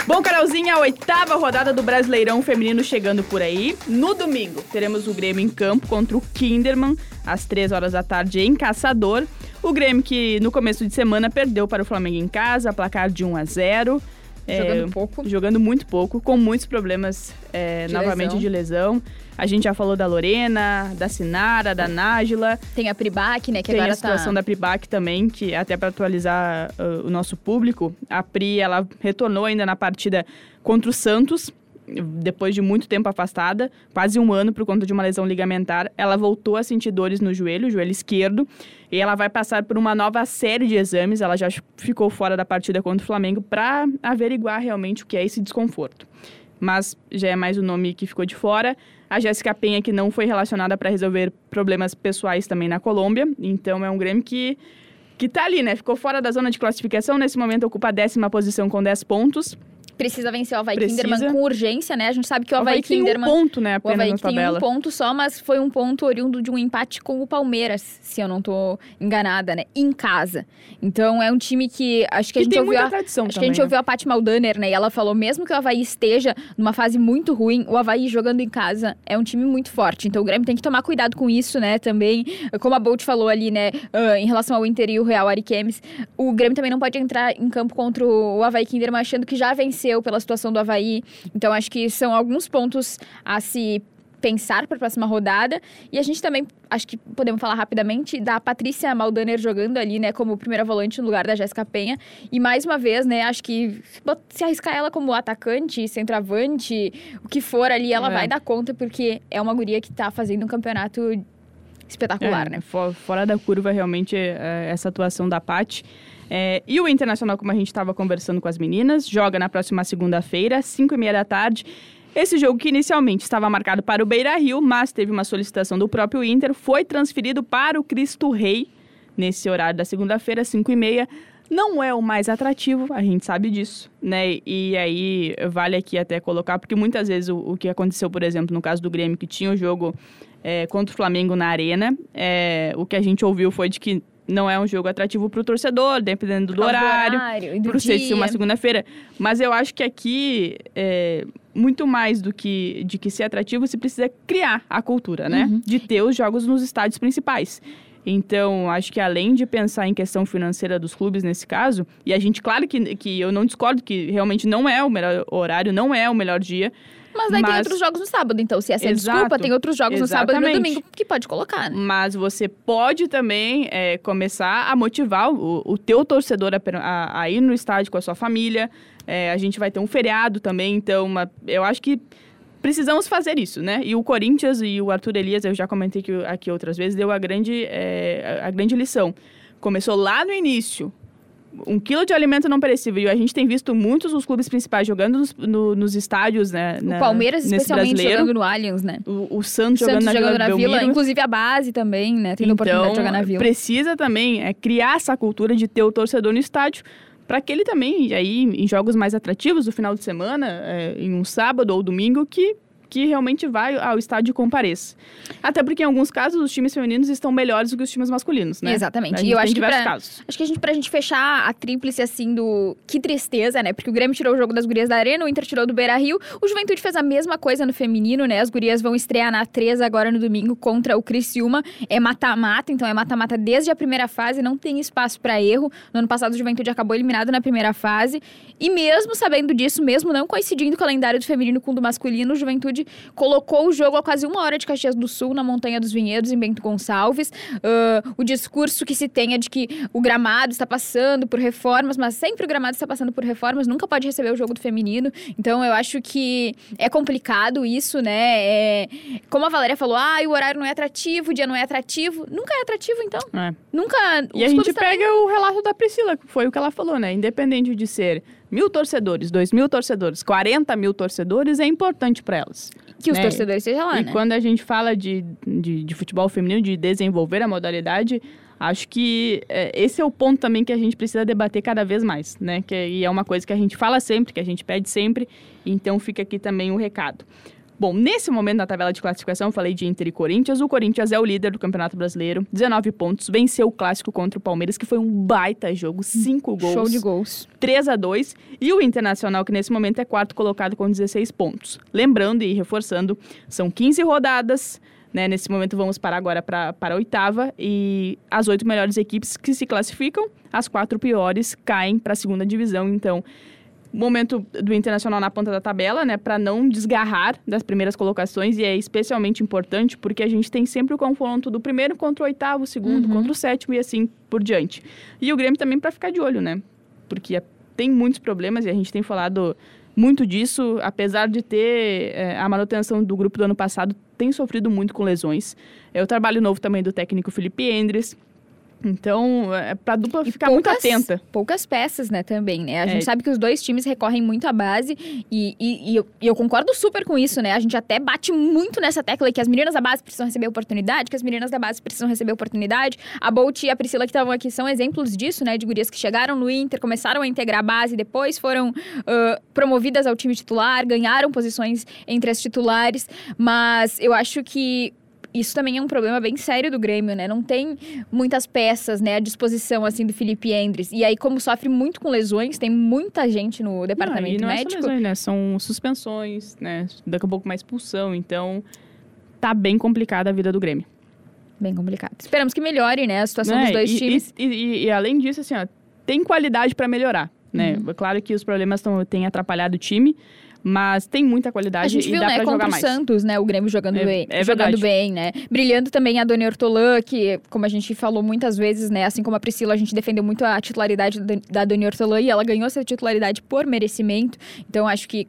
Bom, Carolzinha, a oitava rodada do Brasileirão Feminino chegando por aí. No domingo, teremos o Grêmio em campo contra o Kinderman, às três horas da tarde em Caçador. O Grêmio que no começo de semana perdeu para o Flamengo em casa, placar de 1 a 0. Jogando pouco. Jogando muito pouco, com muitos problemas é, De novamente lesão. de lesão. A gente já falou da Lorena, da Sinara, da Nájila. Tem a Pribac, né? Que Tem agora a situação tá... da Pribac também, que até para atualizar uh, o nosso público, a Pri ela retornou ainda na partida contra o Santos, depois de muito tempo afastada, quase um ano por conta de uma lesão ligamentar. Ela voltou a sentir dores no joelho, joelho esquerdo, e ela vai passar por uma nova série de exames. Ela já ficou fora da partida contra o Flamengo para averiguar realmente o que é esse desconforto. Mas já é mais o nome que ficou de fora. A Jéssica Penha, que não foi relacionada para resolver problemas pessoais também na Colômbia. Então é um Grêmio que, que tá ali, né? Ficou fora da zona de classificação. Nesse momento ocupa a décima posição com 10 pontos. Precisa vencer o Havaí Precisa. Kinderman com urgência, né? A gente sabe que o O Havaí, Havaí tem um Kinderman... ponto, né? O Apenas Havaí na tem um ponto só, mas foi um ponto oriundo de um empate com o Palmeiras, se eu não tô enganada, né? Em casa. Então é um time que acho que a gente tem ouviu a, tradição Acho que a também, gente né? ouviu a Paty Maldaner, né? E ela falou, mesmo que o Havaí esteja numa fase muito ruim, o Havaí jogando em casa é um time muito forte. Então o Grêmio tem que tomar cuidado com isso, né? Também, como a Bolt falou ali, né? ah, em relação ao Inter e o Real Ariquemes, o Grêmio também não pode entrar em campo contra o Havaí Kinderman achando que já venceu pela situação do Havaí. Então, acho que são alguns pontos a se pensar para a próxima rodada. E a gente também, acho que podemos falar rapidamente da Patrícia Maldaner jogando ali, né, como primeira volante no lugar da Jéssica Penha. E mais uma vez, né, acho que se arriscar ela como atacante, centroavante, o que for ali, ela é. vai dar conta, porque é uma guria que está fazendo um campeonato espetacular, é, né? Fora da curva, realmente, é, essa atuação da Paty. É, e o Internacional, como a gente estava conversando com as meninas, joga na próxima segunda-feira, 5 e meia da tarde. Esse jogo, que inicialmente estava marcado para o Beira Rio, mas teve uma solicitação do próprio Inter, foi transferido para o Cristo Rei, nesse horário da segunda-feira, 5 e meia. Não é o mais atrativo, a gente sabe disso, né? E aí vale aqui até colocar, porque muitas vezes o, o que aconteceu, por exemplo, no caso do Grêmio, que tinha o jogo é, contra o Flamengo na Arena, é, o que a gente ouviu foi de que não é um jogo atrativo para o torcedor, dependendo do horário, horário por ser uma segunda-feira. Mas eu acho que aqui, é, muito mais do que de que ser atrativo, se precisa criar a cultura, né? Uhum. De ter os jogos nos estádios principais. Então, acho que além de pensar em questão financeira dos clubes nesse caso, e a gente, claro que, que eu não discordo que realmente não é o melhor horário, não é o melhor dia, mas aí mas... tem outros jogos no sábado, então se essa é Exato. desculpa, tem outros jogos Exatamente. no sábado e no domingo que pode colocar, né? Mas você pode também é, começar a motivar o, o teu torcedor a, a, a, ir no estádio com a sua família. É, a gente vai ter um feriado também, então uma, eu acho que precisamos fazer isso, né? E o Corinthians e o Arthur Elias, eu já comentei aqui, outras vezes, deu a grande, é, a grande lição. Começou lá no início, um quilo de alimento não perecível. E a gente tem visto muitos dos clubes principais jogando nos, no, nos estádios, né? O Palmeiras, especialmente, jogando no Allianz, né? O, o Santos, o jogando, Santos na, jogando Vila na Vila. Inclusive a base também, né? Tendo então, oportunidade de jogar na Vila. precisa também é, criar essa cultura de ter o torcedor no estádio para que ele também, aí, em jogos mais atrativos do final de semana, é, em um sábado ou domingo, que que realmente vai ao estádio e compareça. Até porque, em alguns casos, os times femininos estão melhores do que os times masculinos, né? Exatamente. E eu acho que, pra, casos. acho que a gente, pra gente fechar a tríplice, assim, do... Que tristeza, né? Porque o Grêmio tirou o jogo das gurias da Arena, o Inter tirou do Beira-Rio. O Juventude fez a mesma coisa no feminino, né? As gurias vão estrear na 3 agora no domingo contra o Criciúma. É mata-mata, então é mata-mata desde a primeira fase, não tem espaço para erro. No ano passado, o Juventude acabou eliminado na primeira fase. E mesmo sabendo disso, mesmo não coincidindo o calendário do feminino com o do masculino, o Juventude colocou o jogo a quase uma hora de Caxias do Sul, na Montanha dos Vinhedos, em Bento Gonçalves. Uh, o discurso que se tem é de que o gramado está passando por reformas, mas sempre o gramado está passando por reformas, nunca pode receber o jogo do feminino. Então eu acho que é complicado isso, né? É... Como a Valéria falou, ah, o horário não é atrativo, o dia não é atrativo. Nunca é atrativo, então. É. Nunca. E a gente pega também... o relato da Priscila, que foi o que ela falou, né? Independente de ser mil torcedores, dois mil torcedores, 40 mil torcedores, é importante para elas. Que os né? torcedores estejam lá, e né? quando a gente fala de, de, de, futebol feminino, de desenvolver a modalidade, acho que é, esse é o ponto também que a gente precisa debater cada vez mais, né? Que, e é uma coisa que a gente fala sempre, que a gente pede sempre, então fica aqui também o recado. Bom, nesse momento na tabela de classificação, eu falei de Inter e Corinthians. O Corinthians é o líder do Campeonato Brasileiro, 19 pontos, venceu o clássico contra o Palmeiras, que foi um baita jogo, 5 gols. Show de gols. 3 a 2 E o Internacional, que nesse momento é quarto colocado com 16 pontos. Lembrando e reforçando, são 15 rodadas. Né, nesse momento vamos parar agora pra, para a oitava e as oito melhores equipes que se classificam, as quatro piores caem para a segunda divisão. Então, momento do Internacional na ponta da tabela, né, para não desgarrar das primeiras colocações, e é especialmente importante porque a gente tem sempre o confronto do primeiro contra o oitavo, o segundo uhum. contra o sétimo e assim por diante. E o Grêmio também para ficar de olho, né? Porque tem muitos problemas e a gente tem falado muito disso, apesar de ter é, a manutenção do grupo do ano passado, tem sofrido muito com lesões. É o trabalho novo também do técnico Felipe Endres, então, é pra dupla e ficar poucas, muito atenta. Poucas peças, né, também, né? A é. gente sabe que os dois times recorrem muito à base e, e, e, eu, e, eu, concordo super com isso, né? A gente até bate muito nessa tecla que as meninas da base precisam receber oportunidade, que as meninas da base precisam receber oportunidade. A Bolt e a Priscila que estavam aqui são exemplos disso, né? De gurias que chegaram no Inter, começaram a integrar a base, depois foram uh, promovidas ao time titular, ganharam posições entre as titulares, mas eu acho que isso também é um problema bem sério do Grêmio, né? Não tem muitas peças, né, à disposição, assim, do Felipe Endres. E aí, como sofre muito com lesões, tem muita gente no departamento não, não médico. É lesões, né? São suspensões, né? Daqui a pouco mais expulsão. Então, tá bem complicada a vida do Grêmio. Bem complicado. Esperamos que melhore, né, a situação é, dos dois e, times. E, e, e, além disso, assim, ó, tem qualidade para melhorar. né? Uhum. É claro que os problemas tão, têm atrapalhado o time, mas tem muita qualidade A gente e viu, dá né, pra contra jogar o mais. Santos, né, o Grêmio jogando É- bem, é jogando bem, né? Brilhando também a Doni Ortolan, que, como a gente falou muitas vezes, né, assim como a Priscila, a gente defendeu muito a titularidade da- Doni Ortolan e ela ganhou essa titularidade por merecimento. Então, acho que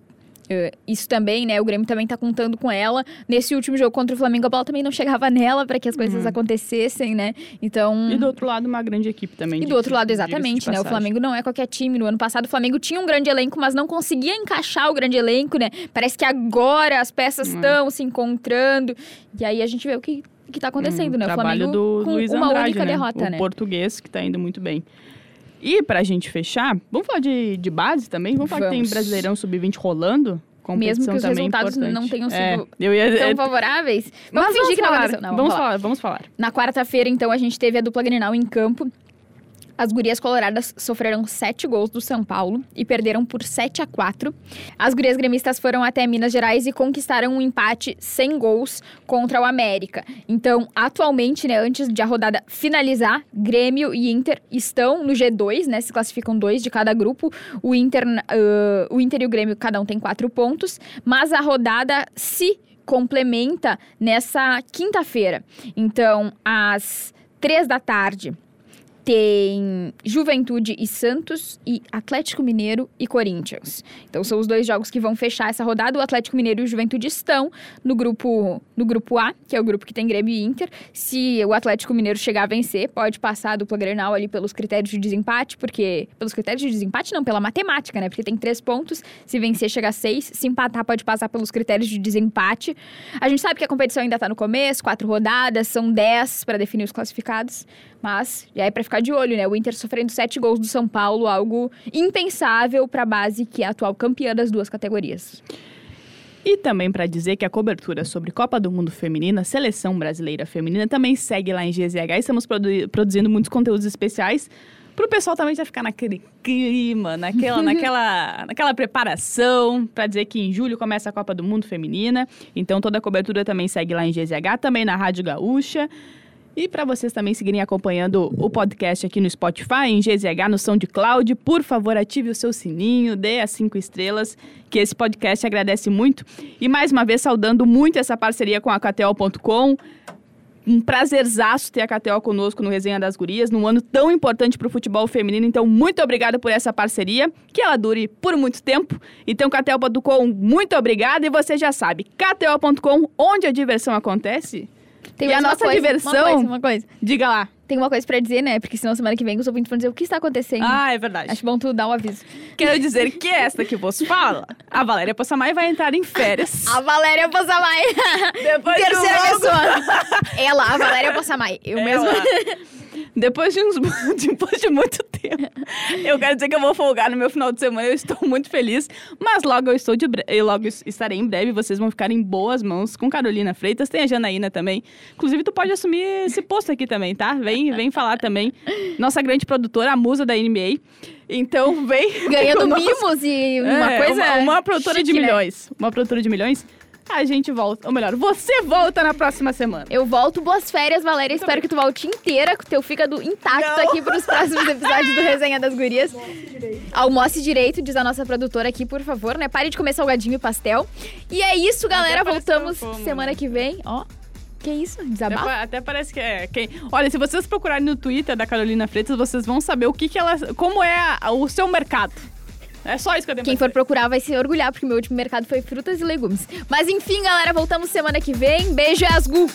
isso também, né? O Grêmio também tá contando com ela. Nesse último jogo contra o Flamengo, a bola também não chegava nela para que as coisas acontecessem, né? Então. Uhum. E do outro lado, uma grande equipe também. E do outro lado, exatamente, né? O. Flamengo não é qualquer time. No ano passado, o Flamengo tinha um grande elenco, mas não conseguia encaixar o grande elenco, né? Parece que agora as peças Hum. estão se encontrando. E aí a gente vê o que, que tá acontecendo, Hum, né? O trabalho Flamengo do com Luiz uma Andrade, única né? derrota, o né? português que tá indo muito bem. E pra gente fechar, vamos falar de, de base também? Vamos falar que tem Vamos. Brasileirão Sub-20 rolando? Mesmo que os também resultados importante. não tenham É, sido eu ia, Tão é, favoráveis. Vamos fingir que não falar, aconteceu. Não, vamos falar. falar, vamos falar. Na quarta-feira, então, a gente teve a dupla Grenal em campo. As gurias coloradas sofreram sete gols do São Paulo e perderam por 7 a 4. As gurias gremistas foram até Minas Gerais e conquistaram um empate sem gols contra o América. Então, atualmente, né, antes de a rodada finalizar, Grêmio e Inter estão no G2, né? Se classificam dois de cada grupo. O Inter, ah, o Inter e o Grêmio, cada um tem quatro pontos. Mas a rodada se complementa nessa quinta-feira. Então, às três da tarde, tem Juventude e Santos e Atlético Mineiro e Corinthians. Então são os dois jogos que vão fechar essa rodada. O Atlético Mineiro e o Juventude estão no grupo no grupo A, que é o grupo que tem Grêmio e Inter. Se o Atlético Mineiro chegar a vencer, pode passar a dupla Grenal ali pelos critérios de desempate, porque pelos critérios de desempate não, pela matemática, né? Porque tem três pontos. Se vencer chega a seis, se empatar pode passar pelos critérios de desempate. A gente sabe que a competição ainda tá no começo, quatro rodadas, são dez para definir os classificados. Mas já é pra ficar de olho, né? O Inter sofrendo sete gols do São Paulo, algo impensável pra base que é a atual campeã das duas categorias. E também para dizer que a cobertura sobre Copa do Mundo Feminina, Seleção Brasileira Feminina, também segue lá em GZH. Estamos produ- produzindo muitos conteúdos especiais para o pessoal também já ficar naquele clima, naquela, (laughs) naquela, naquela preparação, para dizer que em julho começa a Copa do Mundo Feminina. Então toda a cobertura também segue lá em GZH, também na Rádio Gaúcha. E para vocês também seguirem acompanhando o podcast aqui no Spotify, em GZH, no SoundCloud, por favor, ative o seu sininho, dê as cinco estrelas, que esse podcast agradece muito. E mais uma vez, saudando muito essa parceria com a KTO.com. Um prazerzaço ter a KTO conosco no Resenha das Gurias, num ano tão importante para o futebol feminino. Então, muito obrigada por essa parceria, que ela dure por muito tempo. Então, KTO.com, muito obrigada. E você já sabe, KTO.com, onde a diversão acontece. Tem E a nossa coisa, diversão- Uma coisa, uma coisa. Diga lá. Tem uma coisa pra dizer, né? Porque senão semana que vem os ouvintes vão dizer o que está acontecendo. Ah, é verdade. Acho bom tu dar um aviso. Quero dizer que esta que vos fala, a Valéria Possamay vai entrar em férias. (laughs) A Valéria Possamay. Depois de Terceira pessoa. Ela, a Valéria Possamay. Eu mesma. Depois de, uns, (laughs) depois de muito tempo. Eu quero dizer que eu vou folgar no meu final de semana. Eu estou muito feliz. Mas logo eu estou de bre- eu logo es- estarei em breve. Vocês vão ficar em boas mãos com Carolina Freitas. Tem a Janaína também. Inclusive, tu pode assumir esse posto aqui também, tá? Vem, vem falar também. Nossa grande produtora, a musa da NBA. Então, vem. Ganhando (laughs) conosco. mimos e uma É, coisa. Uma, uma produtora de chique, né? milhões. Uma produtora de milhões. A gente volta. Ou melhor, você volta na próxima semana. Eu volto. Boas férias, Valéria. Espero que tu volte inteira, com o teu fígado intacto Não. aqui pros próximos episódios do Resenha das Gurias. Almoce direito, diz a nossa produtora aqui, por favor, né? Pare de comer salgadinho e pastel. E é isso, galera. Até Voltamos semana que vem. Ó, que isso? Até, Desabafo? pa- até parece que é. Quem... Olha, se vocês procurarem no Twitter da Carolina Freitas, vocês vão saber o que, que ela. Como é a- o seu mercado. É só isso que eu tenho Quem for procurar vai se orgulhar, porque meu último mercado foi frutas e legumes. Mas enfim, galera, voltamos semana que vem. Beijo e asgu!